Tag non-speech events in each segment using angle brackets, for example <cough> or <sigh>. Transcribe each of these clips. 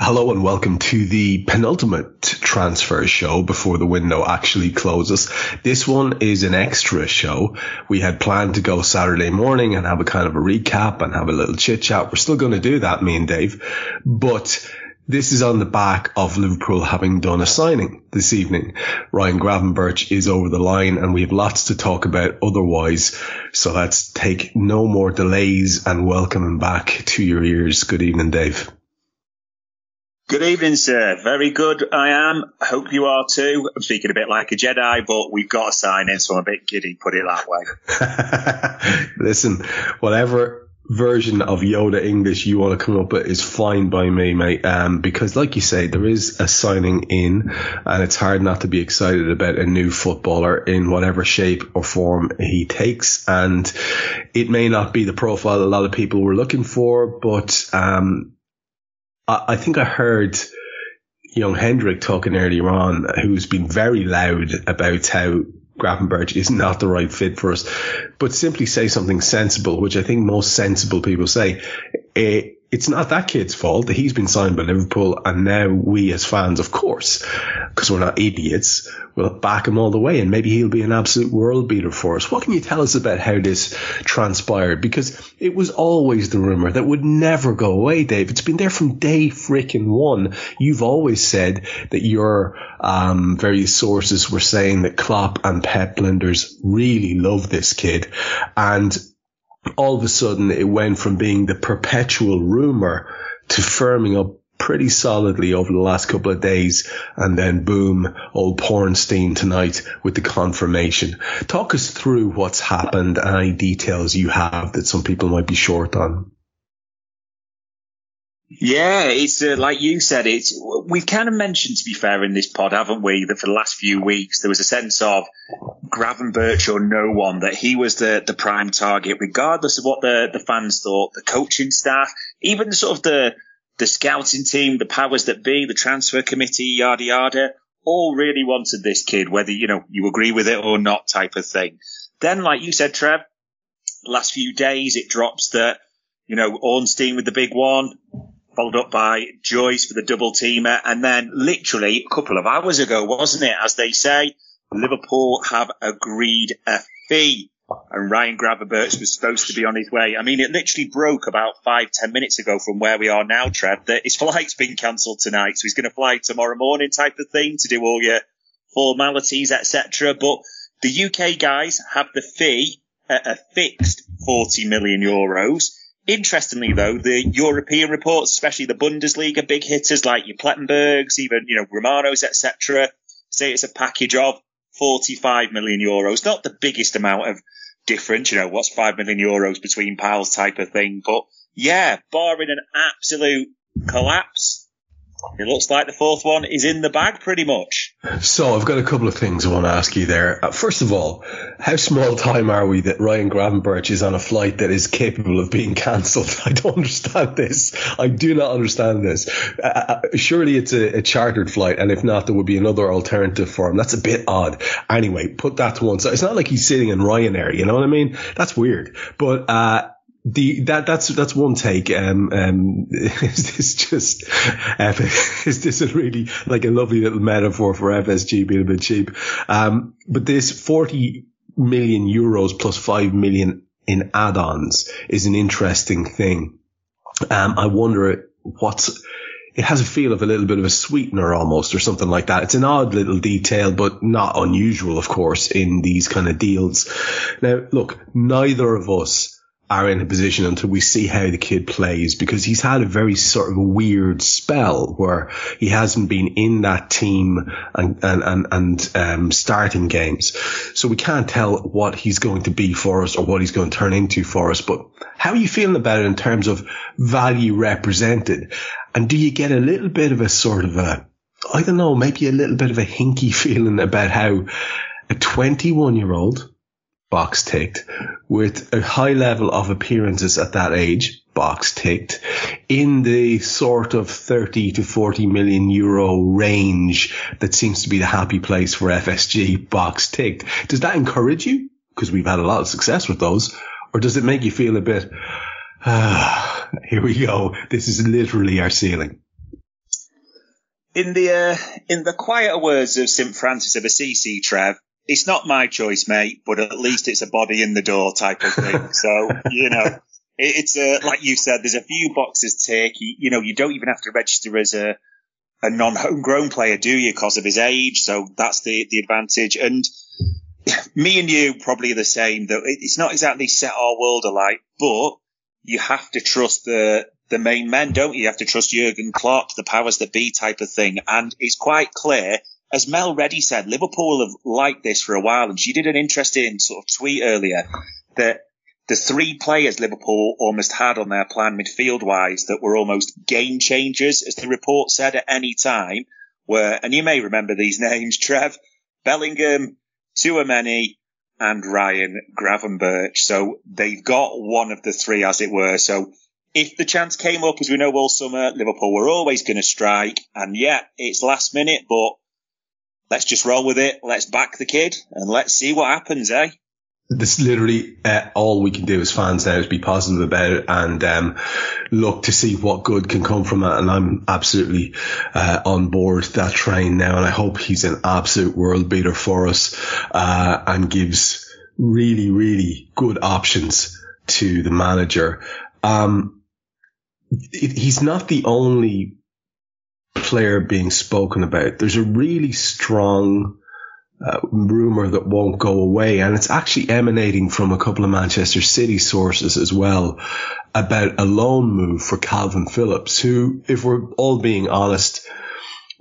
Hello and welcome to the penultimate transfer show before the window actually closes. This one is an extra show. We had planned to go Saturday morning and have a kind of a recap and have a little chit chat. We're still going to do that, me and Dave, but this is on the back of Liverpool having done a signing this evening. Ryan Gravenberch is over the line and we have lots to talk about otherwise. So let's take no more delays and welcome him back to your ears. Good evening, Dave. Good evening, sir. Very good. I am. Hope you are too. I'm speaking a bit like a Jedi, but we've got a sign in, so I'm a bit giddy. Put it that way. <laughs> Listen, whatever version of Yoda English you want to come up with is fine by me, mate. Um, because like you say, there is a signing in, and it's hard not to be excited about a new footballer in whatever shape or form he takes. And it may not be the profile a lot of people were looking for, but um I, think I heard young Hendrik talking earlier on, who's been very loud about how Gravenberch is not the right fit for us, but simply say something sensible, which I think most sensible people say. Eh, it's not that kid's fault that he's been signed by Liverpool, and now we as fans, of course, because we're not idiots, will back him all the way, and maybe he'll be an absolute world beater for us. What can you tell us about how this transpired? Because it was always the rumor that would never go away, Dave. It's been there from day freaking one. You've always said that your um, various sources were saying that Klopp and Pep Lijnders really love this kid, and all of a sudden it went from being the perpetual rumor to firming up pretty solidly over the last couple of days. And then boom, old Pornstein tonight with the confirmation. Talk us through what's happened and any details you have that some people might be short on. Yeah, it's uh, like you said. It's we've kind of mentioned, to be fair, in this pod, haven't we? That for the last few weeks there was a sense of Gravenberch or no one that he was the the prime target, regardless of what the the fans thought, the coaching staff, even sort of the the scouting team, the powers that be, the transfer committee, yada yada, all really wanted this kid, whether you know you agree with it or not, type of thing. Then, like you said, Trev, last few days it drops that you know Ornstein with the big one followed up by Joyce for the double teamer. And then literally a couple of hours ago, wasn't it? As they say, Liverpool have agreed a fee. And Ryan Gravenberch was supposed to be on his way. I mean, it literally broke about five, ten minutes ago from where we are now, Trev, that his <laughs> flight's been cancelled tonight. So he's going to fly tomorrow morning type of thing to do all your formalities, etc. But the UK guys have the fee at a fixed 40 million euros. Interestingly, though, the European reports, especially the Bundesliga big hitters like your Plettenbergs, even you know Romanos, etc., say it's a package of 45 million euros. Not the biggest amount of difference, you know, what's 5 million euros between piles type of thing, but yeah, barring an absolute collapse, it looks like the fourth one is in the bag pretty much. So I've got a couple of things I want to ask you there. Uh, first of all, how small time are we that Ryan Gravenberch is on a flight that is capable of being <laughs> cancelled? I don't understand this. I do not understand this. Uh, uh, surely it's a, a, chartered flight, and if not, there would be another alternative for him. That's a bit odd. Anyway, put that to one side. It's not like he's sitting in Ryanair, you know what I mean? That's weird. But uh, the that that's that's one take. Um, um, <laughs> is this just <laughs> is this a really like a lovely little metaphor for FSG being a bit cheap? Um, but this forty million euros plus five million in add-ons is an interesting thing. Um, I wonder what's it has a feel of a little bit of a sweetener almost or something like that. It's an odd little detail, but not unusual, of course, in these kind of deals. Now, look, neither of us are in a position until we see how the kid plays because he's had a very sort of weird spell where he hasn't been in that team and and and, and um, starting games. So we can't tell what he's going to be for us or what he's going to turn into for us. But how are you feeling about it in terms of value represented? And do you get a little bit of a sort of a I don't know, maybe a little bit of a hinky <laughs> feeling about how a 21 year old box ticked, with a high level of appearances at that age, box ticked, in the sort of 30 to 40 million euro range that seems to be the happy place for FSG, box ticked. Does that encourage you? Because we've had a lot of success with those. Or does it make you feel a bit, ah, here we go. This is literally our ceiling. In the uh, in the quieter words of St Francis of Assisi, Trev, it's not my choice, mate, but at least it's a body in the door type of thing. so, you know, it's a, like you said, there's a few boxes take. You, you know, you don't even have to register as a, a non-homegrown player, do you, because of his age? So that's the, the advantage. And me and you probably are the same, that it's not exactly set our world alike, but you have to trust the, the main men, don't you? You have to trust Jurgen Klopp, the powers that be type of thing. And it's quite clear as Mel Reddy said, Liverpool have liked this for a while, and she did an interesting sort of tweet earlier that the three players Liverpool almost had on their plan midfield wise that were almost game changers, as the report said at any time, were, and you may remember these <laughs> names, Trev, Bellingham, Tchouameni, and Ryan Gravenberch. So they've got one of the three, as it were. So if the chance came up, as we know all summer, Liverpool were always going to strike. And yeah, it's last minute, but let's just roll with it. Let's back the kid and let's see what happens, eh? This literally uh, all we can do as fans now is be positive about it and um, look to see what good can come from it. And I'm absolutely uh, on board that train now. And I hope he's an absolute world beater for us uh, and gives really, really good options to the manager. Um, it, he's not the only player being spoken about. There's a really strong uh, rumor that won't go away, and it's actually emanating from a couple of Manchester City sources as well about a loan move for Calvin Phillips, who, if we're all being honest,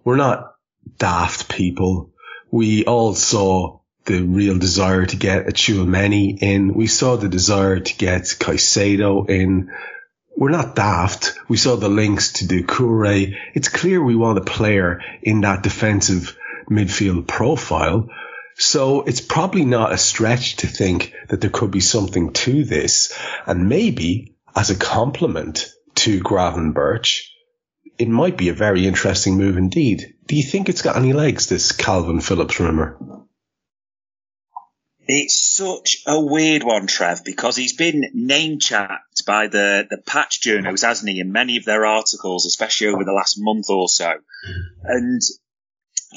we're not daft people. We all saw the real desire to get a Tchouameni in. We saw the desire to get Caicedo in we're not daft. We saw the links to Doucouré. It's clear we want a player in that defensive midfield profile. So it's probably not a stretch to think that there could be something to this. And maybe as a complement to Gravenberch, it might be a very interesting move indeed. Do you think it's got any legs, this Calvin Phillips rumor? It's such a weird one, Trev, because he's been name checked by the, the patch journals, hasn't he, in many of their articles, especially over the last month or so. And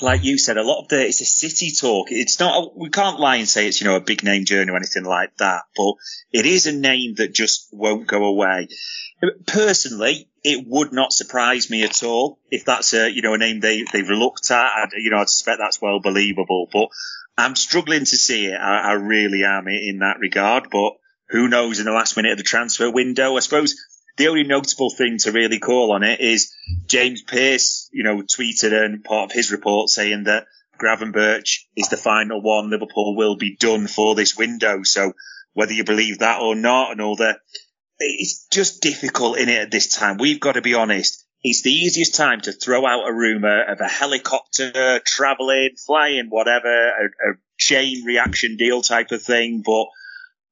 like you said, a lot of the, it's a city talk. It's not, we can't lie and say it's, you know, a big name journey or anything like that, but it is a name that just won't go away. Personally, it would not surprise me at all if that's a, you know, a name they, they've looked at. And, you know, I suspect that's well believable, but I'm struggling to see it. I, I really am in that regard, but who knows in the last minute of the transfer window? I suppose the only notable thing to really call on it is James Pearce, you know, tweeted and part of his report saying that Gravenberch is the final one. Liverpool will be done for this window. So whether you believe that or not and all that, it's just difficult in it at this time. We've got to be honest it's the easiest time to throw out a rumor of a helicopter traveling, flying, whatever, a, a chain reaction deal type of thing. But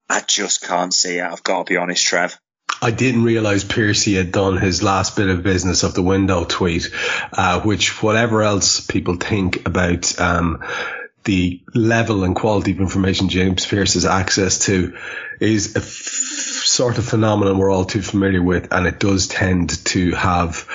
I just can't see it. I've got to be honest, Trev. I didn't realize Piercy had done his last bit of business of the window tweet, uh, which whatever else people think about, um, the level and quality of information James Pearce has access to is a sort of phenomenon we're all too familiar with, and it does tend to have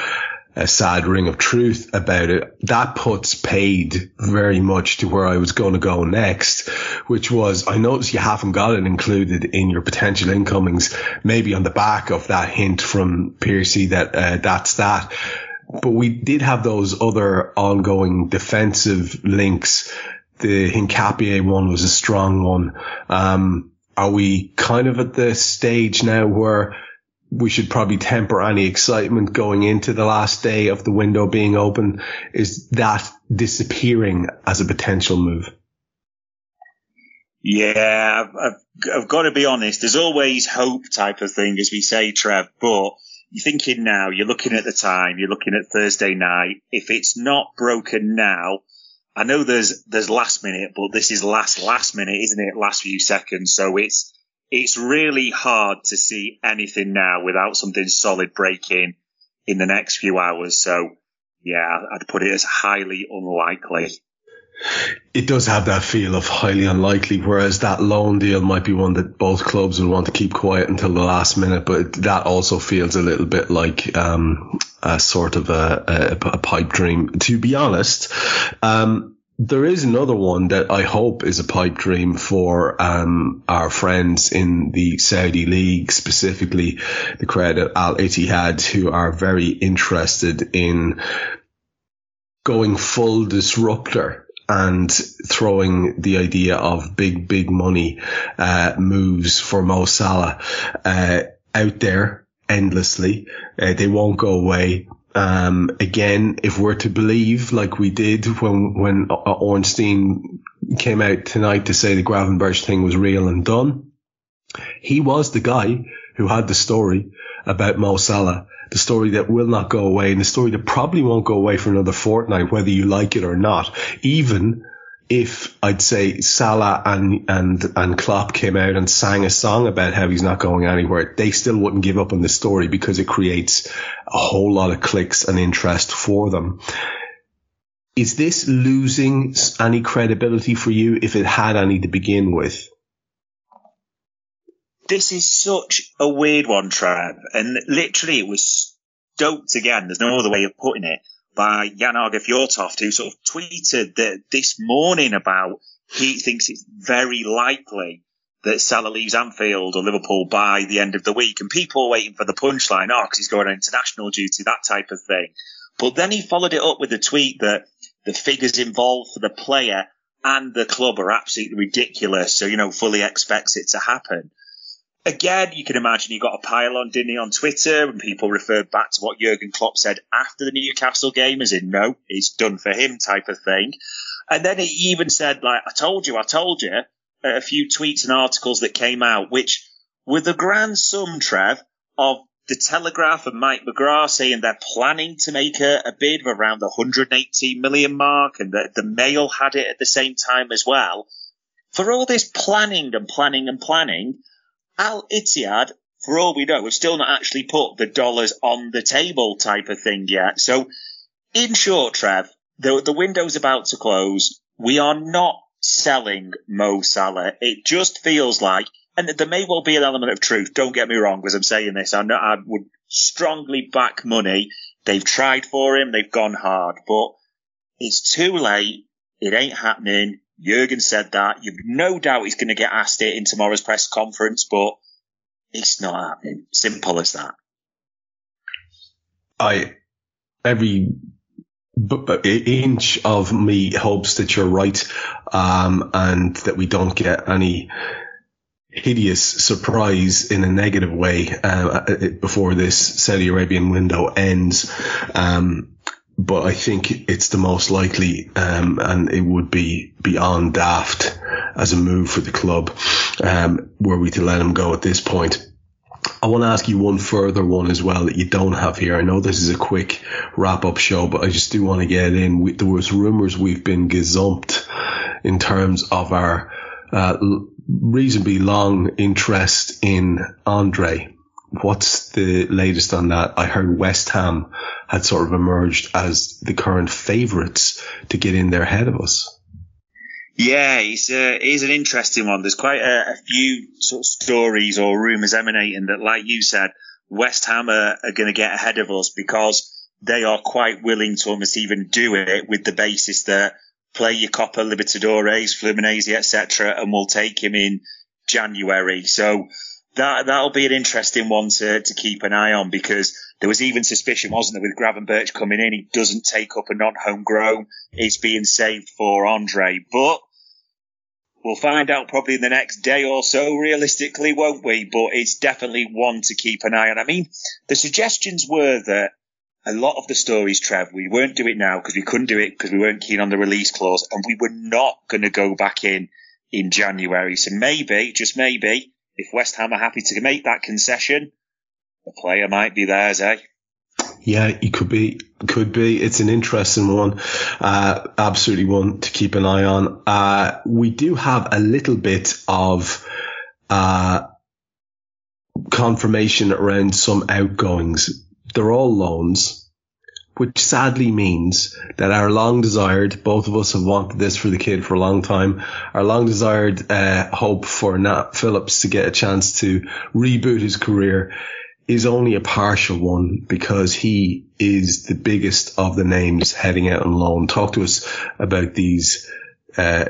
a sad ring of truth about it. That puts paid very much to where I was going to go next, which was I noticed you haven't got it included in your potential incomings, maybe on the back of that hint from Piercy that uh, that's that. but we did have those other ongoing defensive links. The Hincapié one was a strong one. Um, are we kind of at the stage now where we should probably temper any excitement going into the last day of the window being open? Is that disappearing as a potential move? Yeah, I've, I've, I've, got to be honest. There's always hope type of thing, as we say, Trev. But you're thinking now, you're looking at the time, you're looking at Thursday night. If it's not broken now, I know there's there's last minute, but this is last last minute, isn't it? Last few seconds. So it's it's really hard to see anything now without something solid breaking in the next few hours. So yeah, I'd put it as highly unlikely it does have that feel of highly unlikely, whereas that loan deal might be one that both clubs would want to keep quiet until the last minute. But that also feels a little bit like um, a sort of a, a, a, pipe dream. To be honest, um, there is another one that I hope is a pipe dream for um, our friends in the Saudi league, specifically the credit Al Ittihad, who are very interested in going full disruptor and throwing the idea of big, big money uh, moves for Mo Salah uh, out there endlessly. Uh, they won't go away. Um, again, if we're to believe like we did when, when Ornstein came out tonight to say the Gravenberch thing was real and done, he was the guy who had the story about Mo Salah the story that will not go away and the story that probably won't go away for another fortnight, whether you like it or not. Even if I'd say Salah and, and, and Klopp came out and sang a song about how he's not going anywhere, they still wouldn't give up on the story because it creates a whole lot of clicks and interest for them. Is this losing any credibility for you if it had any to begin with? This is such a weird one, Trev. And literally, it was stoked again. There's no other way of putting it by Jan Åge Fjørtoft, who sort of tweeted that this morning about he thinks it's very likely that Salah leaves Anfield or Liverpool by the end of the week. And people are waiting for the punchline, oh, because he's going on international duty, that type of thing. But then he followed it up with a tweet that the figures involved for the player and the club are absolutely ridiculous. So, you know, fully expects it to happen again, you can imagine he got a pile on, didn't he, on Twitter, and people referred back to what Jurgen Klopp said after the Newcastle game, as in, no, it's done for him type of thing. And then he even said, like, I told you, I told you, a few tweets and articles that came out, which were the grand sum, Trev, of the Telegraph and Mike McGrath saying they're planning to make a, a bid of around the 118 million mark, and that the Mail had it at the same time as well. For all this planning and planning and planning, Al Ittihad, for all we know, we've still not actually put the dollars on the table type of thing yet. So, in short, Trev, the, the window's about to close. We are not selling Mo Salah. It just feels like, and there may well be an element of truth. Don't get me wrong, as I'm saying this. I, know, I would strongly back money. They've tried for him. They've gone hard, but it's too late. It ain't happening. Jurgen said that. You've no doubt he's going to get asked it in tomorrow's press conference, but it's not happening. Simple as that. I every inch of me hopes that you're right, um, and that we don't get any hideous surprise in a negative way uh, before this Saudi Arabian window ends. Um, but I think it's the most likely, um, and it would be beyond daft as a move for the club, um, were we to let him go at this point. I want to ask you one further one as well that you don't have here. I know this is a quick wrap up show, but I just do want to get in. We, there was rumors we've been gazumped in terms of our uh, reasonably long interest in Andre what's the latest on that? I heard West Ham had sort of emerged as the current favourites to get in there ahead of us. Yeah, he's, uh, he's an interesting one. There's quite a, a few sort of stories or rumours emanating that, like you said, West Ham are, are going to get ahead of us because they are quite willing to almost even do it with the basis that play your Copa Libertadores, Fluminense, etc., and we'll take him in January. So that that'll be an interesting one to, to keep an eye on because There was even suspicion, wasn't there, with Gravenberch coming in, he doesn't take up a non-homegrown. It's being saved for Andre, but we'll find out probably in the next day or so, realistically, won't we? But it's definitely one to keep an eye on. I mean, the suggestions were that a lot of the stories, Trev, we weren't doing it now because we couldn't do it because we weren't keen on the release clause and we were not going to go back in in January. So maybe, just maybe, if West Ham are happy to make that concession, the player might be theirs, eh? Yeah, it could be, could be. It's an interesting one. Uh, absolutely one to keep an eye on. Uh, we do have a little bit of, uh, confirmation around some outgoings they're all loans, which sadly means that our long desired, both of us have wanted this for the kid for a long time, our long desired uh, hope for Nat Phillips to get a chance to reboot his career is only a partial one because he is the biggest of the names heading out on loan. Talk to us about these uh,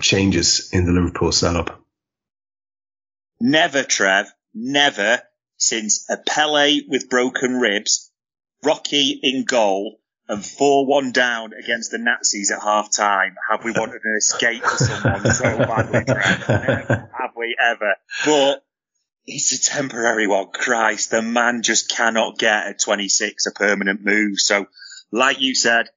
changes in the Liverpool setup. Never, Trev, never since a Pele with broken ribs, Rocky in goal, and 4-1 down against the Nazis at half time have we wanted an escape for someone so badly, <laughs> have we ever? But it's a temporary one. Christ, the man just cannot get at 26 a permanent move. So, like you said,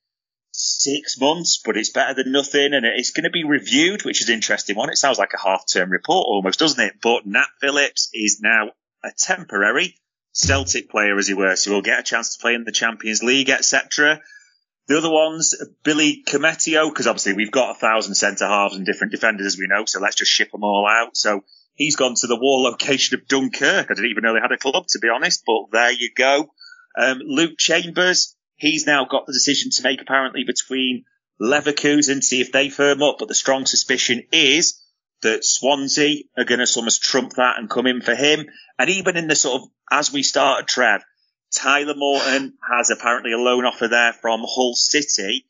six months, but it's better than nothing, and it's going to be reviewed, which is interesting one. It sounds like a half-term report almost, doesn't it? But Nat Phillips is now a temporary Celtic player, as he were, so he'll get a chance to play in the Champions League, etc. The other ones, Billy Koumetio, because obviously we've got a thousand centre halves and different defenders, as we know, so let's just ship them all out. So he's gone to the war location of Dunkirk. I didn't even know they had a club, to be honest, but there you go. Um, Luke Chambers, he's now got the decision to make apparently between Leverkusen, see if they firm up, but the strong suspicion is that Swansea are going to almost trump that and come in for him. And even in the sort of, as we started, Trev, Tyler Morton has apparently a loan offer there from Hull City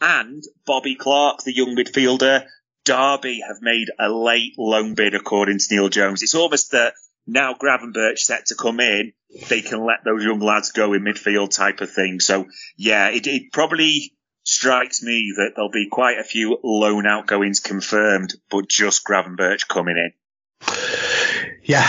and Bobby Clark, the young midfielder, Derby have made a late loan bid according to Neil Jones. It's almost that now Gravenberch set to come in, they can let those young lads go in midfield type of thing. So yeah, it, it probably strikes me that there'll be quite a few loan outgoings confirmed, but just Gravenberch coming in. Yeah,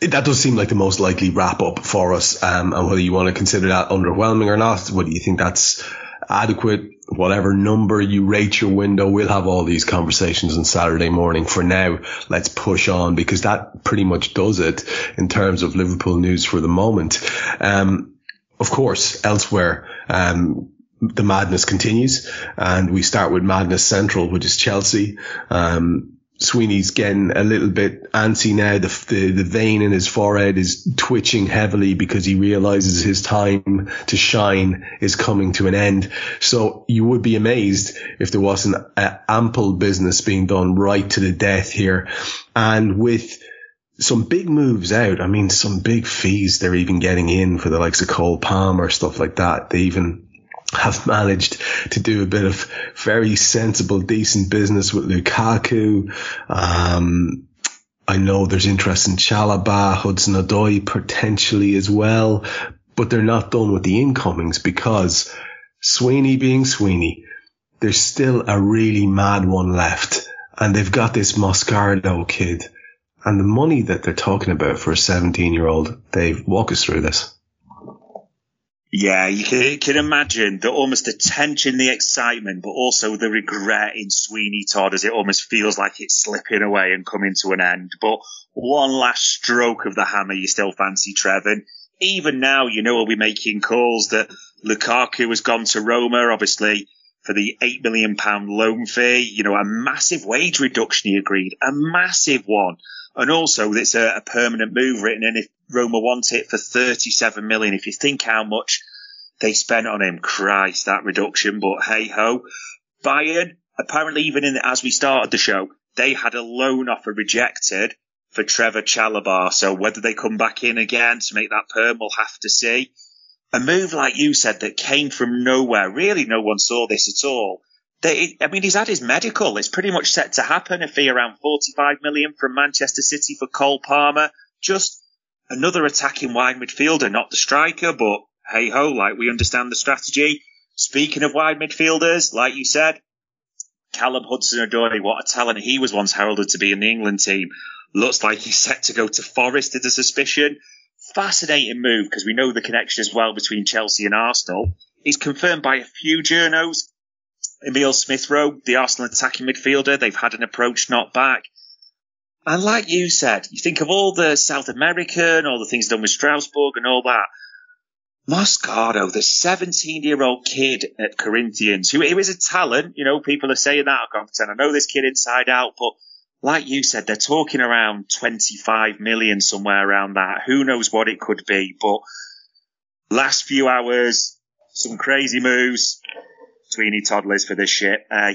that does seem like the most likely wrap up for us. Um, and whether you want to consider that underwhelming or not, whether you think that's adequate, whatever number you rate your window, we'll have all these conversations on Saturday morning. For now, let's push on because that pretty much does it in terms of Liverpool news for the moment. Um, of course, elsewhere, um, the madness continues and we start with madness central, which is Chelsea. Um, Sweeney's getting a little bit antsy now. The, the, the vein in his forehead is twitching heavily because he realizes his time to shine is coming to an end. So you would be amazed if there wasn't ample business being done right to the death here. And with some big moves out, I mean, some big fees they're even getting in for the likes of Cole Palmer, stuff like that. They even have managed to do a bit of very sensible, decent business with Lukaku. Um, I know there's interest in Chalobah, Hudson Odoi potentially as well, but they're not done with the incomings because Sweeney being Sweeney, there's still a really mad one left and they've got this Moscardo kid and the money that they're talking about for a 17 year old, Dave, walk us through this. Yeah, you can, you can imagine the almost the tension, the excitement, but also the regret in Sweeney Todd as it almost feels like it's slipping away and coming to an end. But one last stroke of the hammer, you still fancy Trevin. Even now, you know, we'll be making calls that Lukaku has gone to Roma, obviously for the eight million pound loan fee. You know, a massive wage reduction he agreed, a massive one. And also, it's a, a permanent move written in if Roma want it for 37 million. If you think how much they spent on him, Christ, that reduction. But hey ho, Bayern apparently even in as we started the show, they had a loan offer rejected for Trevor Chalobah. So whether they come back in again to make that perm, we'll have to see. A move like you said that came from nowhere. Really, no one saw this at all. They, I mean, he's had his medical. It's pretty much set to happen. A fee around 45 million from Manchester City for Cole Palmer. Just another attacking wide midfielder, not the striker, but hey ho, like we understand the strategy. Speaking of wide midfielders, like you said, Callum Hudson-Odoi, what a talent he was once heralded to be in the England team. Looks like he's set to go to Forest, is a suspicion. Fascinating move because we know the connection as well between Chelsea and Arsenal. He's confirmed by a few journos. Emil Smith Rowe, the Arsenal attacking midfielder, they've had an approach not back. And like you said, you think of all the South American, all the things done with Strasbourg and all that. Moscardo, the 17 year old kid at Corinthians, who, he was a talent, you know, people are saying that. I can't pretend I know this kid inside out, but like you said, they're talking around 25 million, somewhere around that. Who knows what it could be, but last few hours, some crazy moves. Tweeny toddlers for this shit, eh?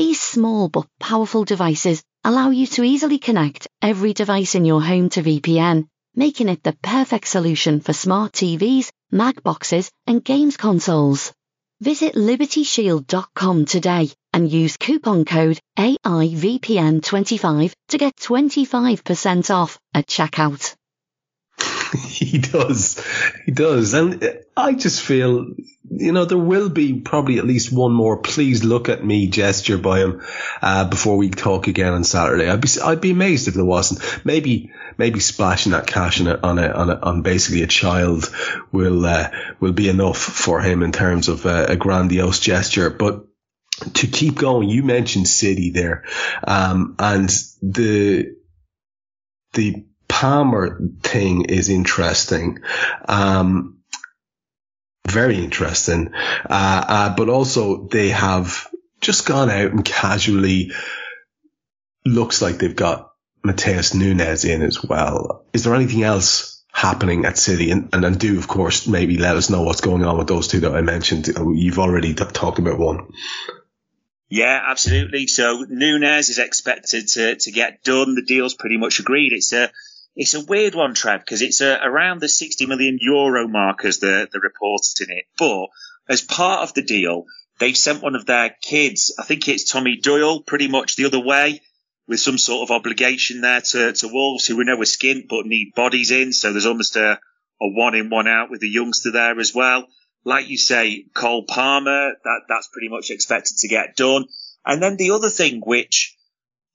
these small but powerful devices allow you to easily connect every device in your home to VPN, making it the perfect solution for smart TVs, Mac boxes, and games consoles. Visit libertyshield.com today and use coupon code AIVPN25 to get 25% off at checkout. <laughs> he does. He does. And I just feel, you know, there will be probably at least one more please look at me gesture by him, uh, before we talk again on Saturday. I'd be, I'd be amazed if there wasn't. Maybe, maybe splashing that cash on a, on a, on, a, on basically a child will, uh, will be enough for him in terms of uh, a grandiose gesture. But to keep going, you mentioned City there, um, and the, the Palmer thing is interesting. Um, very interesting. Uh, uh, but also they have just gone out and casually looks like they've got Matheus Nunes in as well. Is there anything else happening at City? And, and, do, of course, maybe let us know what's going on with those two that I mentioned. You've already t- talked about one. Yeah, absolutely. So Nunes is expected to, to get done. The deal's pretty much agreed. It's a, it's a weird one, Trev, because it's uh, around the 60 million euro mark as the, the reported in it. But as part of the deal, they've sent one of their kids, I think it's Tommy Doyle, pretty much the other way, with some sort of obligation there to, to Wolves, who we know are skint but need bodies in. So there's almost a, a one in, one out with the youngster there as well. Like you say, Cole Palmer, that, that's pretty much expected to get done. And then the other thing, which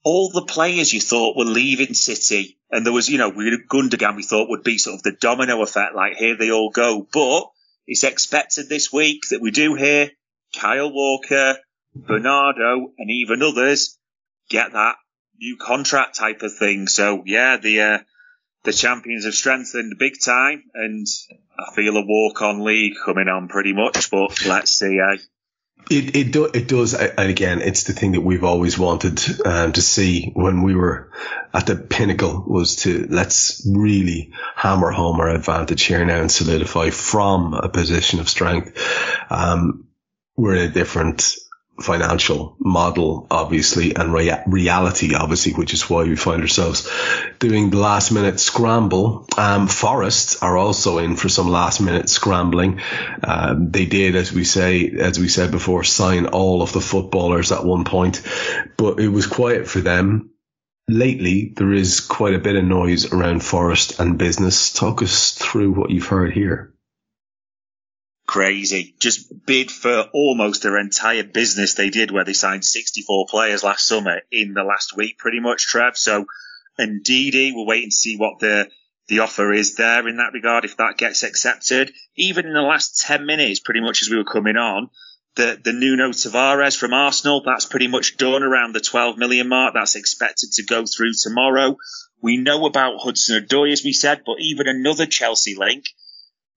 all the players you thought were leaving City and there was, you know, we, Gundogan we thought would be sort of the domino effect, like here they all go. But it's expected this week that we do hear Kyle Walker, Bernardo, and even others get that new contract type of thing. So yeah, the uh, the champions have strengthened big time, and I feel a walk on league coming on pretty much. But let's see. Eh? It it, do, it does, and again, it's the thing that we've always wanted um, to see when we were at the pinnacle was to let's really hammer home our advantage here now and solidify from a position of strength. Um, we're in a different financial model, obviously, and rea- reality, obviously, which is why we find ourselves doing the last minute scramble. Um, Forest are also in for some last minute scrambling. Um, they did, as we say, as we said before, sign all of the footballers at one point, but it was quiet for them. Lately, there is quite a bit of noise around Forest and business. Talk us through what you've heard here crazy. Just bid for almost their entire business they did where they signed 64 players last summer in the last week, pretty much, Trev. So, indeed, we're waiting to see what the, the offer is there in that regard, if that gets accepted. Even in the last 10 minutes, pretty much as we were coming on, the, the Nuno Tavares from Arsenal, that's pretty much done around the 12 million mark. That's expected to go through tomorrow. We know about Hudson Odoi, as we said, but even another Chelsea link,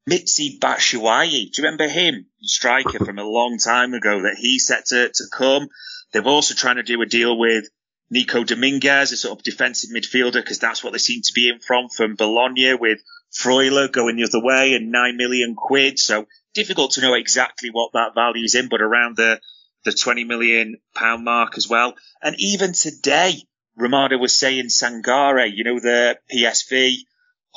Michy Batshuayi. Do you remember him? Striker from a long time ago that he set to, to come. They're also trying to do a deal with Nico Dominguez, a sort of defensive midfielder, because that's what they seem to be in from, from Bologna with Freuler going the other way and nine million quid. So difficult to know exactly what that value is in, but around the, the 20 million pound mark as well. And even today, Romano was saying Sangare, you know, the PSV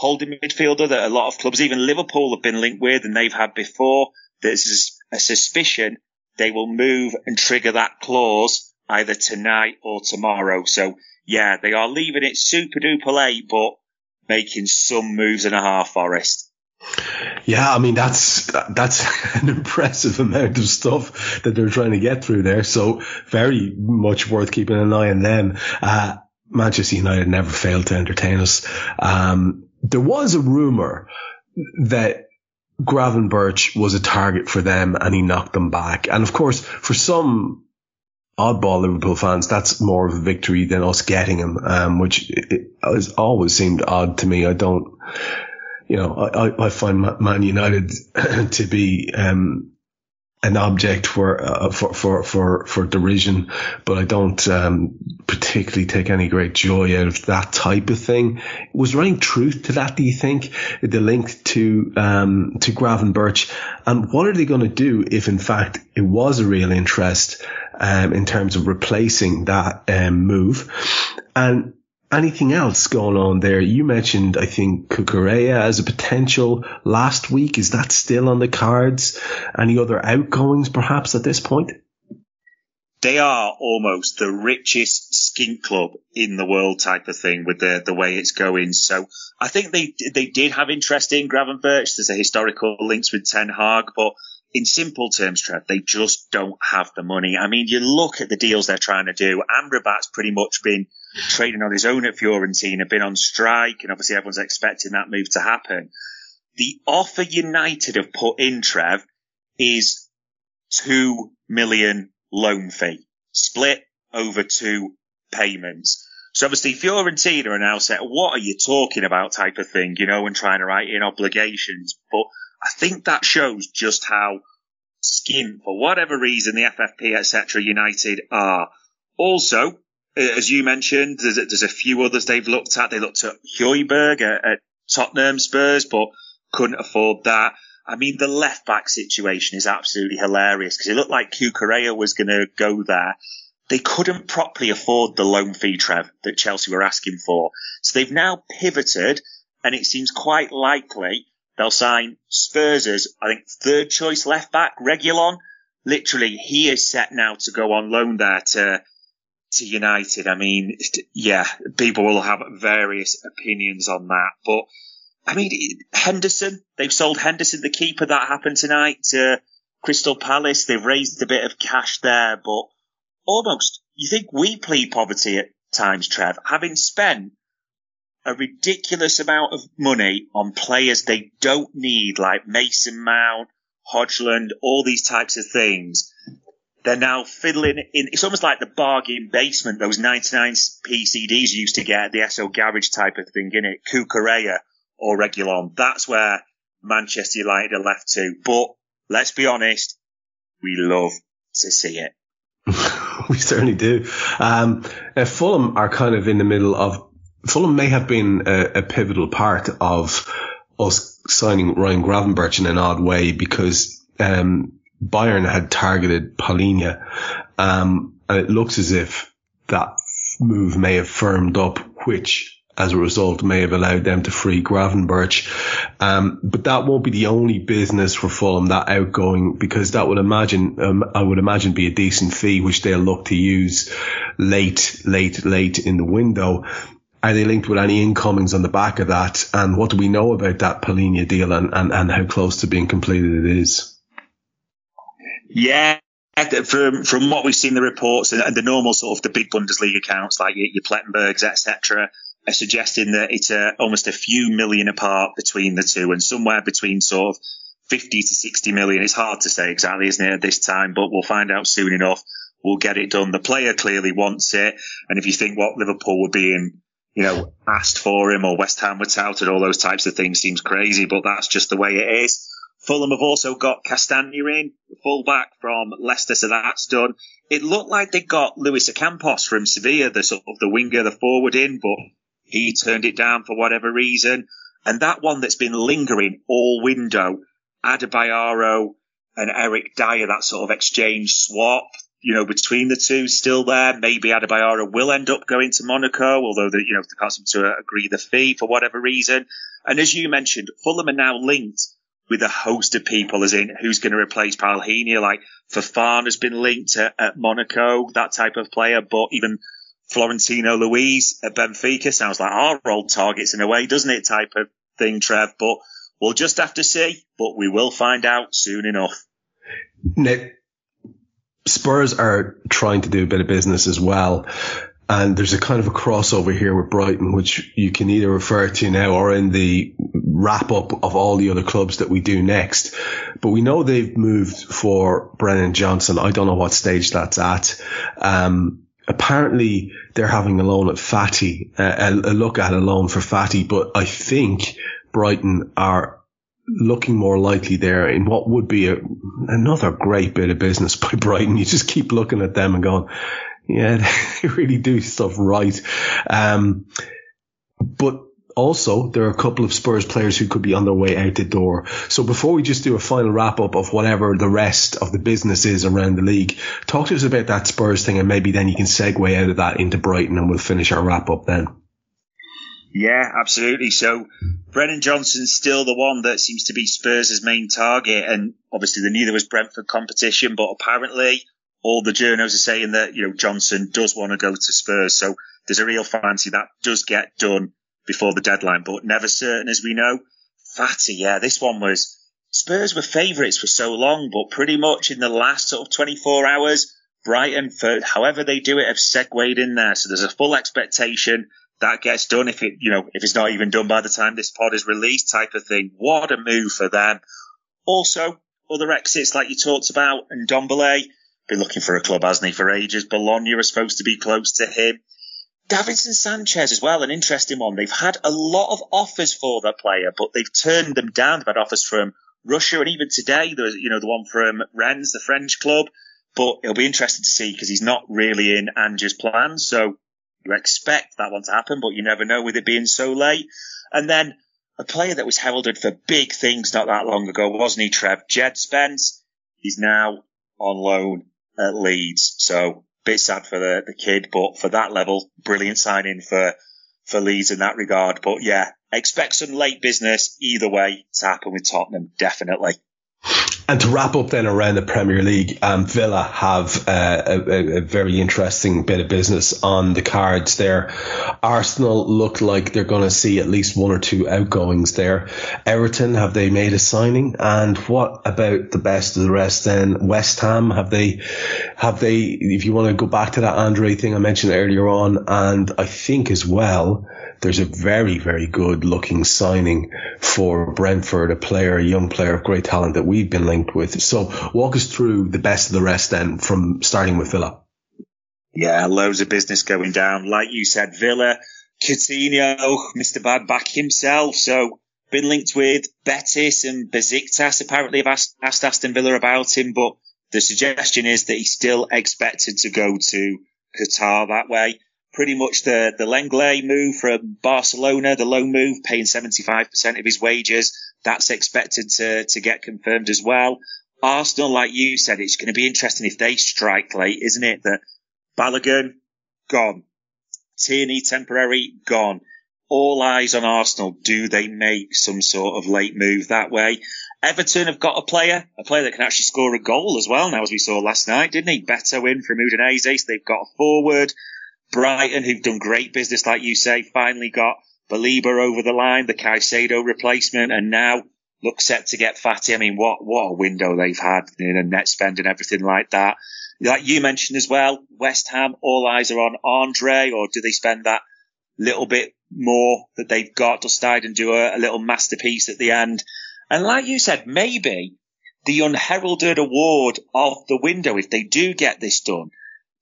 holding midfielder that a lot of clubs, even Liverpool have been linked with and they've had before. There's a suspicion they will move and trigger that clause either tonight or tomorrow. So yeah, they are leaving it super duper late, but making some moves and a half, Forest. Yeah, I mean that's that's <laughs> an impressive amount of stuff that they're trying to get through there. So very much worth keeping an eye on them. Uh, Manchester United never failed to entertain us. Um, there was a rumor that Gravenberch was a target for them and he knocked them back. And of course, for some oddball Liverpool fans, that's more of a victory than us getting him, um, which it, it always seemed odd to me. I don't, you know, I, I find Man United <laughs> to be um, an object for, uh, for for for for derision, but I don't um, particularly take any great joy out of that type of thing. Was there any truth to that? Do you think the link to um, to Gravenberch, and what are they going to do if, in fact, it was a real interest um, in terms of replacing that um, move? And anything else going on there? You mentioned, I think, Cucurella as a potential last week. Is that still on the cards? Any other outgoings perhaps at this point? They are almost the richest skink club in the world type of thing with the, the way it's going. So I think they, they did have interest in Gravenberch. There's a historical links with Ten Hag, but in simple terms, Trev, they just don't have the money. I mean, you look at the deals they're trying to do. Amrabat's pretty much been trading on his own at Fiorentina, been on strike, and obviously everyone's expecting that move to happen. The offer United have put in, Trev, is two million loan fee, split over two payments. So obviously Fiorentina are now set, what are you talking about type of thing, you know, and trying to write in obligations. But I think that shows just how skin, for whatever reason, the FFP, etc., United are. Also, Uh, as you mentioned, there's, there's, a few others they've looked at. They looked at Højbjerg at, uh, at Tottenham Spurs, but couldn't afford that. I mean, the left back situation is absolutely hilarious because it looked like Cucurella was going to go there. They couldn't properly afford the loan fee, Trev, that Chelsea were asking for. So they've now pivoted and it seems quite likely they'll sign Spurs' I think, third choice left back, Reguilon. Literally, he is set now to go on loan there to, to United. I mean, yeah, people will have various opinions on that, but I mean, Henderson, they've sold Henderson, the keeper. That happened tonight to Crystal Palace. They've raised a bit of cash there, but almost, you think we plead poverty at times, Trev, having spent a ridiculous amount of money on players they don't need, like Mason Mount, Højlund, all these types of things. They're now fiddling in. It's almost like the bargain basement, those 99p CDs used to get, the Esso Garage type of thing, in it. Cucurella or Reguilon. That's where Manchester United are left to. But let's be honest, we love to see it. <laughs> we certainly do. Um, uh, Fulham are kind of in the middle of Fulham may have been a, a, pivotal part of us signing Ryan Gravenberch in an odd way because um, Bayern had targeted Palhinha, um, and it looks as if that move may have firmed up, which as a result may have allowed them to free Gravenberch. Um, but that won't be the only business for Fulham that outgoing because that would imagine, um, I would imagine be a decent fee, which they'll look to use late, late, late in the window. Are they linked with any incomings on the back of that? And what do we know about that Palhinha deal and, and, and how close to being completed it is? Yeah, from from what we've seen the reports and, the normal sort of the big Bundesliga accounts like your, Plettenbergs etc are suggesting that it's a, almost a few million apart between the two and somewhere between sort of 50 to 60 million. It's hard to say exactly, isn't it, at this time, but we'll find out soon enough. We'll get it done. The player clearly wants it. And if you think what Liverpool would be in, you know, asked for him or West Ham were touted, all those types of things seems crazy, but that's just the way it is. Fulham have also got Castagna in, fullback from Leicester, so that's done. It looked like they got Luis Ocampos from Sevilla, the sort of the winger, the forward in, but he turned it down for whatever reason. And that one that's been lingering all window, Adarabioyo and Eric Dier, that sort of exchange swap, you know, between the two still there. Maybe Adarabioyo will end up going to Monaco, although the, you know, they can't seem to agree the fee for whatever reason. And as you mentioned, Fulham are now linked with a host of people, as in who's going to replace Palhinha. Like Fofana has been linked at, at Monaco, that type of player, but even Florentino Luis at Benfica sounds like our old targets in a way, doesn't it? Type of thing, Trev. But we'll just have to see. But we will find out soon enough. Nick, Spurs are trying to do a bit of business as well. And there's a kind of a crossover here with Brighton, which you can either refer to now or in the wrap up of all the other clubs that we do next. But we know they've moved for Brennan Johnson. I don't know what stage that's at. Um, apparently they're having a loan at Fati, uh, a, a look at a loan for Fati, but I think Brighton are looking more likely there in what would be a, another great bit of business <laughs> by Brighton. You just keep looking at them and going, yeah, <laughs> they really do stuff right. Um, but also there are a couple of Spurs players who could be on their way out the door. So before we just do a final wrap up of whatever the rest of the business is around the league, talk to us about that Spurs thing and maybe then you can segue out of that into Brighton and we'll finish our wrap up then. Yeah, absolutely. So Brennan Johnson's still the one that seems to be Spurs' main target and obviously they knew there was Brentford competition, but apparently all the journos are saying that, you know, Johnson does want to go to Spurs. So there's a real fancy that does get done before the deadline, but never certain as we know. Fati, yeah, this one was Spurs were favourites for so long, but pretty much in the last sort of 24 hours, Brighton, for however they do it, have segued in there. So there's a full expectation that gets done if it, you know, if it's not even done by the time this pod is released type of thing. What a move for them. Also, other exits like you talked about, and Ndombele, been looking for a club, hasn't he, for ages. Bologna are supposed to be close to him. Davinson Sanchez as well, an interesting one. They've had a lot of offers for that player, but they've turned them down. They've had offers from Russia, and even today, there was, you know, the one from Rennes, the French club. But it'll be interesting to see because he's not really in Ange's plans. So you expect that one to happen, but you never know with it being so late. And then a player that was heralded for big things not that long ago, wasn't he, Trev? Jed Spence. He's now on loan at Leeds. So bit sad for the, the kid, but for that level, brilliant signing for, for Leeds in that regard. But yeah, expect some late business either way to happen with Tottenham, definitely. And to wrap up then around the Premier League, um, Villa have uh, a, a, very interesting bit of business on the cards there. Arsenal look like they're going to see at least one or two outgoings there. Everton, have they made a signing? And what about the best of the rest then? West Ham, have they, have they, if you want to go back to that Andre thing I mentioned earlier on, and I think as well, there's a very, very good looking signing for Brentford, a player, a young player of great talent that we've been linked with. So walk us through the best of the rest then from starting with Villa. Yeah, loads of business going down. Like you said, Villa, Coutinho, Mr. Bad back himself. So been linked with Betis and Besiktas. Apparently have asked, asked Aston Villa about him, but the suggestion is that he's still expected to go to Qatar that way pretty much the, the Lenglet move from Barcelona, the loan move, paying 75% of his wages. That's expected to, to get confirmed as well. Arsenal, like you said, it's going to be interesting if they strike late, isn't it? That Balogun, gone. Tierney, temporary, gone. All eyes on Arsenal. Do they make some sort of late move that way? Everton have got a player, a player that can actually score a goal as well now, as we saw last night, didn't he? Beto in from Udinese. So they've got a forward. Brighton, who've done great business, like you say, finally got Baleba over the line, the Caicedo replacement, and now look set to get Fati. I mean, what what a window they've had in a net spend and everything like that. Like you mentioned as well, West Ham, all eyes are on Andre, or do they spend that little bit more that they've got to start and do a, a little masterpiece at the end? And like you said, maybe the unheralded award of the window, if they do get this done,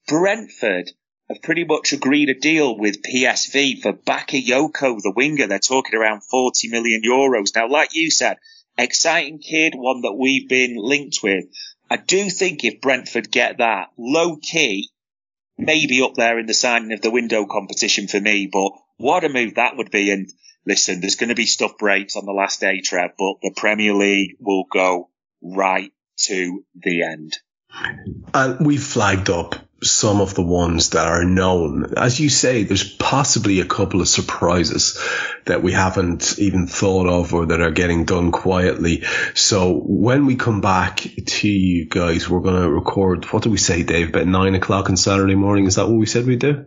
Brentford have pretty much agreed a deal with PSV for Bakayoko, the winger. They're talking around 40 million euros. Now, like you said, exciting kid, one that we've been linked with. I do think if Brentford get that low key, maybe up there in the signing of the window competition for me, but what a move that would be. And listen, there's going to be stuff breaks on the last day, Trev, but the Premier League will go right to the end. And we've flagged up some of the ones that are known. As you say, there's possibly a couple of surprises that we haven't even thought of or that are getting done quietly. So when we come back to you guys, we're going to record, what do we say, Dave, about nine o'clock on Saturday morning? Is that what we said we'd do?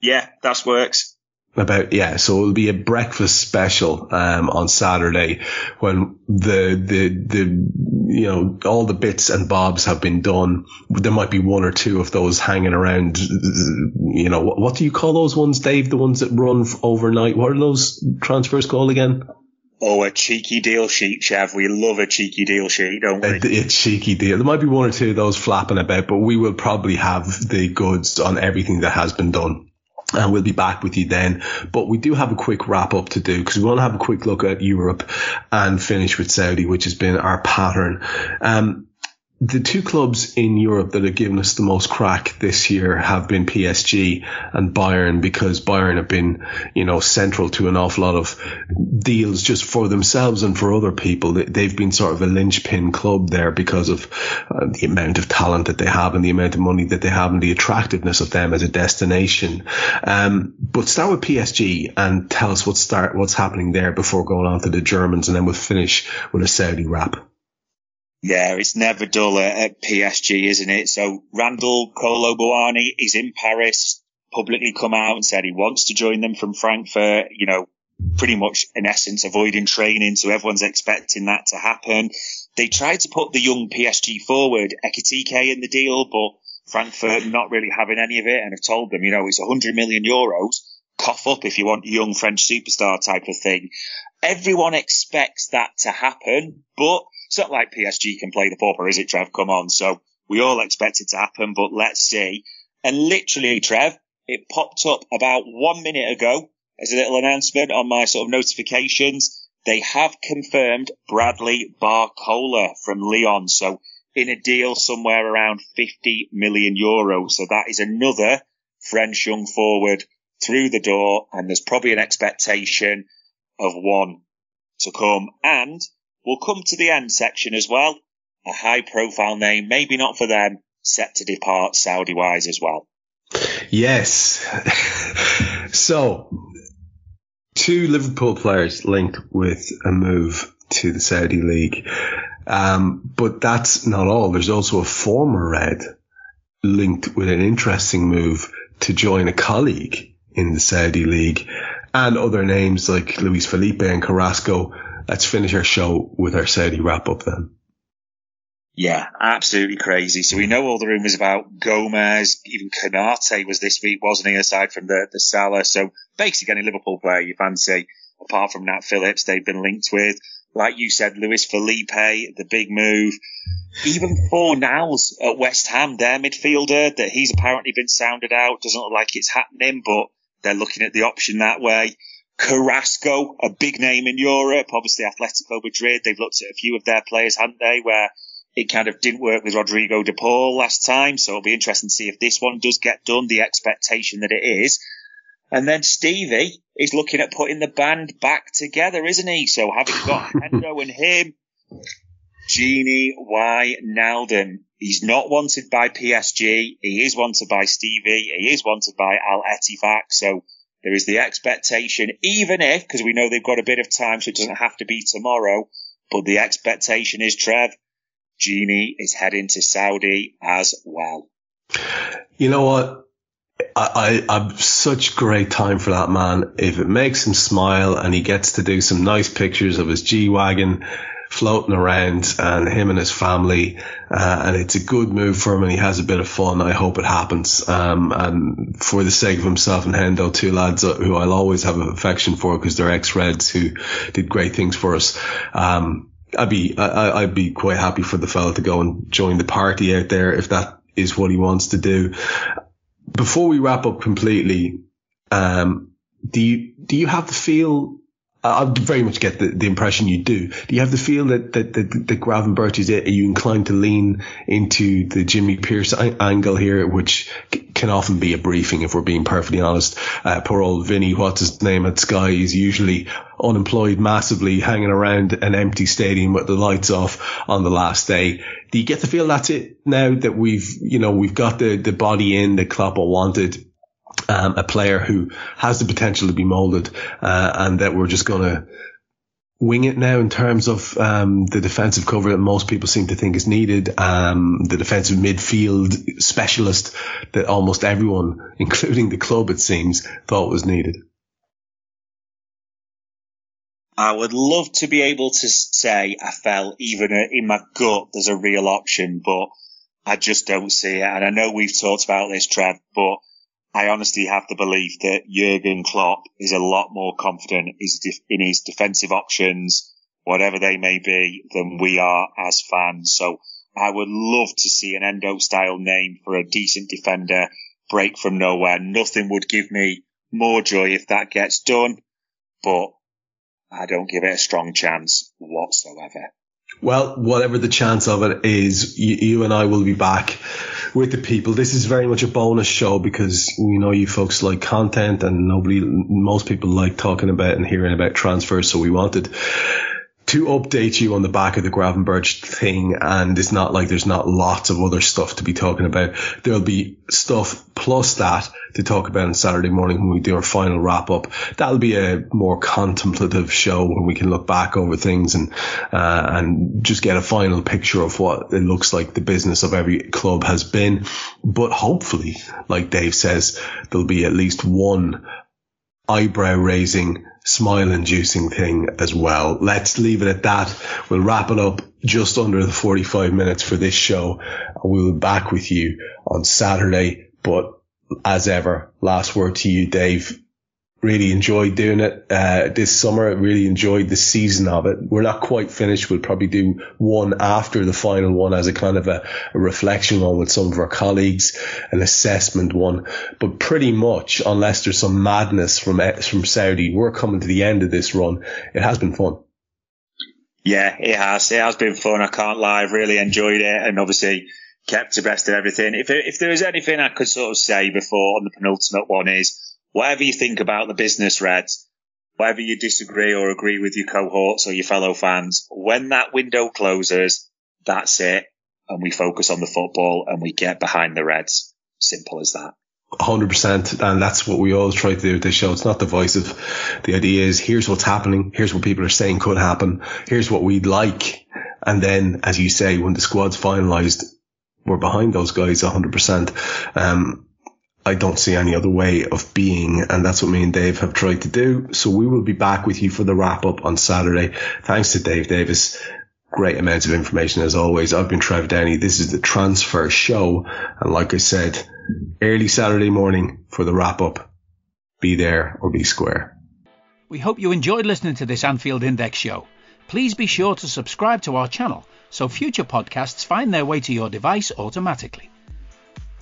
Yeah, that works about yeah so it'll be a breakfast special um, on saturday when the the the you know all the bits and bobs have been done there might be one or two of those hanging around you know what, what do you call those ones dave the ones that run overnight what are those transfers called again Oh, a cheeky deal sheet, Trev. We love a cheeky deal sheet, don't we? A, a, cheeky deal. There might be one or two of those flapping about, but we will probably have the goods on everything that has been done and we'll be back with you then. But we do have a quick wrap up to do because we want to have a quick look at Europe and finish with Saudi, which has been our pattern. Um, the two clubs in Europe that have given us the most crack this year have been PSG and Bayern because Bayern have been, you know, central to an awful lot of deals just for themselves and for other people. They've been sort of a linchpin club there because of uh, the amount of talent that they have and the amount of money that they have and the attractiveness of them as a destination. Um, but start with PSG and tell us what's start, what's happening there before going on to the Germans and then we'll finish with a Saudi wrap. Yeah, it's never dull at, PSG, isn't it? So Randal Kolo Muani is in Paris, publicly come out and said he wants to join them from Frankfurt, you know, pretty much in essence avoiding training. So everyone's expecting that to happen. They tried to put the young PSG forward, Ekitike in the deal, but Frankfurt not really having any of it and have told them, you know, it's 100 million euros. Cough up if you want young French superstar type of thing. Everyone expects that to happen, but it's not like PSG can play the pauper, is it, Trev? Come on. So we all expect it to happen, but let's see. And literally, Trev, it popped up about one minute ago as a little announcement on my sort of notifications. They have confirmed Bradley Barcola from Lyon. So in a deal somewhere around 50 million euros. So that is another French young forward through the door. And there's probably an expectation of one to come. And We'll come to the end section as well. A high profile name, maybe not for them, set to depart Saudi wise as well. Yes. <laughs> so, two Liverpool players linked with a move to the Saudi League. Um, but that's not all. There's also a former Red linked with an interesting move to join a colleague in the Saudi League and other names like Luis Felipe and Carrasco let's finish our show with our Saudi wrap up then. Yeah, absolutely crazy. So we know all the rumours about Gomez, even Konate was this week, wasn't he, aside from the, the Salah. So basically any Liverpool player you fancy, apart from Nat Phillips, they've been linked with. Like you said, Luis Felipe, the big move. Even Fornals at West Ham, their midfielder, that he's apparently been sounded out. Doesn't look like it's happening, but they're looking at the option that way. Carrasco, a big name in Europe, obviously Atletico Madrid. They've looked at a few of their players, haven't they, where it kind of didn't work with Rodrigo de Paul last time. So it'll be interesting to see if this one does get done, the expectation that it is. And then Stevie is looking at putting the band back together, isn't he? So having got <laughs> Hendo and him, Gini Y. Wijnaldum, he's not wanted by PSG. He is wanted by Stevie. He is wanted by Al Ettifaq. So there is the expectation, even if, because we know they've got a bit of time, so it doesn't have to be tomorrow, but the expectation is, Trev, Gini is heading to Saudi as well. You know what? I, I, have such great time for that man. If it makes him smile and he gets to do some nice pictures of his G Wagon, floating around and him and his family. Uh, and it's a good move for him and he has a bit of fun. I hope it happens. Um, and for the sake of himself and Hendo, two lads who I'll always have an affection for because they're ex-Reds who did great things for us. Um, I'd be I, I'd be quite happy for the fella to go and join the party out there if that is what he wants to do. Before we wrap up completely, um, do you do you have the feel I very much get the, the impression you do. Do you have the feel that that that, that Gravenberch is it? Are you inclined to lean into the Jimmy Pearce angle here, which can often be a briefing if we're being perfectly honest? Uh, poor old Vinny, what's his name at Sky, is usually unemployed massively, hanging around an empty stadium with the lights off on the last day. Do you get the feel that's it now that we've you know we've got the the body in that Klopp wanted? Um, a player who has the potential to be molded, uh, and that we're just going to wing it now in terms of um, the defensive cover that most people seem to think is needed, um, the defensive midfield specialist that almost everyone, <laughs> including the club, it seems, thought was needed. I would love to be able to say I felt even in my gut there's a real option, but I just don't see it. And I know we've talked about this, Trev, but I honestly have the belief that Jurgen Klopp is a lot more confident in his defensive options, whatever they may be, than we are as fans. So I would love to see an Endo style name for a decent defender break from nowhere. Nothing would give me more joy if that gets done, but I don't give it a strong chance whatsoever. Well, whatever the chance of it is, you, you, and I will be back with the people. This is very much a bonus show because we know you folks like content and nobody, most people like talking about and hearing about transfers. So we wanted to update you on the back of the Gravenberch thing, and it's not like there's not lots of other stuff to be talking about. There'll be stuff plus that to talk about on Saturday morning when we do our final wrap up. That'll be a more contemplative show when we can look back over things and uh, and just get a final picture of what it looks like the business of every club has been. But hopefully, like Dave says, there'll be at least one eyebrow raising, smile inducing thing as well. Let's leave it at that. We'll wrap it up just under the 45 minutes for this show we'll be back with you on Saturday. But as ever, last word to you, Dave really enjoyed doing it uh, this summer. Really enjoyed the season of it. We're not quite finished. We'll probably do one after the final one as a kind of a, a reflection one with some of our colleagues, an assessment one. But pretty much, unless there's some madness from from Saudi, we're coming to the end of this run. It has been fun. Yeah, it has. It has been fun. I can't lie. I've really enjoyed it, and obviously kept abreast of everything. If if there is anything I could sort of say before on the penultimate one is whatever you think about the business, Reds, whether you disagree or agree with your cohorts or your fellow fans, when that window closes, that's it. And we focus on the football and we get behind the Reds. Simple as that. 100% and that's what we always try to do with this show. It's not divisive the idea is here's what's happening. Here's what people are saying could happen. Here's what we'd like. And then as you say when the squad's finalized we're behind those guys 100% um, I don't see any other way of being. And that's what me and Dave have tried to do. So we will be back with you for the wrap up on Saturday. Thanks to Dave Davis. Great amounts of information as always. I've been Trev Downey. This is the transfer show. And like I said, early Saturday morning for the wrap up. Be there or be square. We hope you enjoyed listening to this Anfield Index show. Please be sure to subscribe to our channel so future podcasts find their way to your device automatically.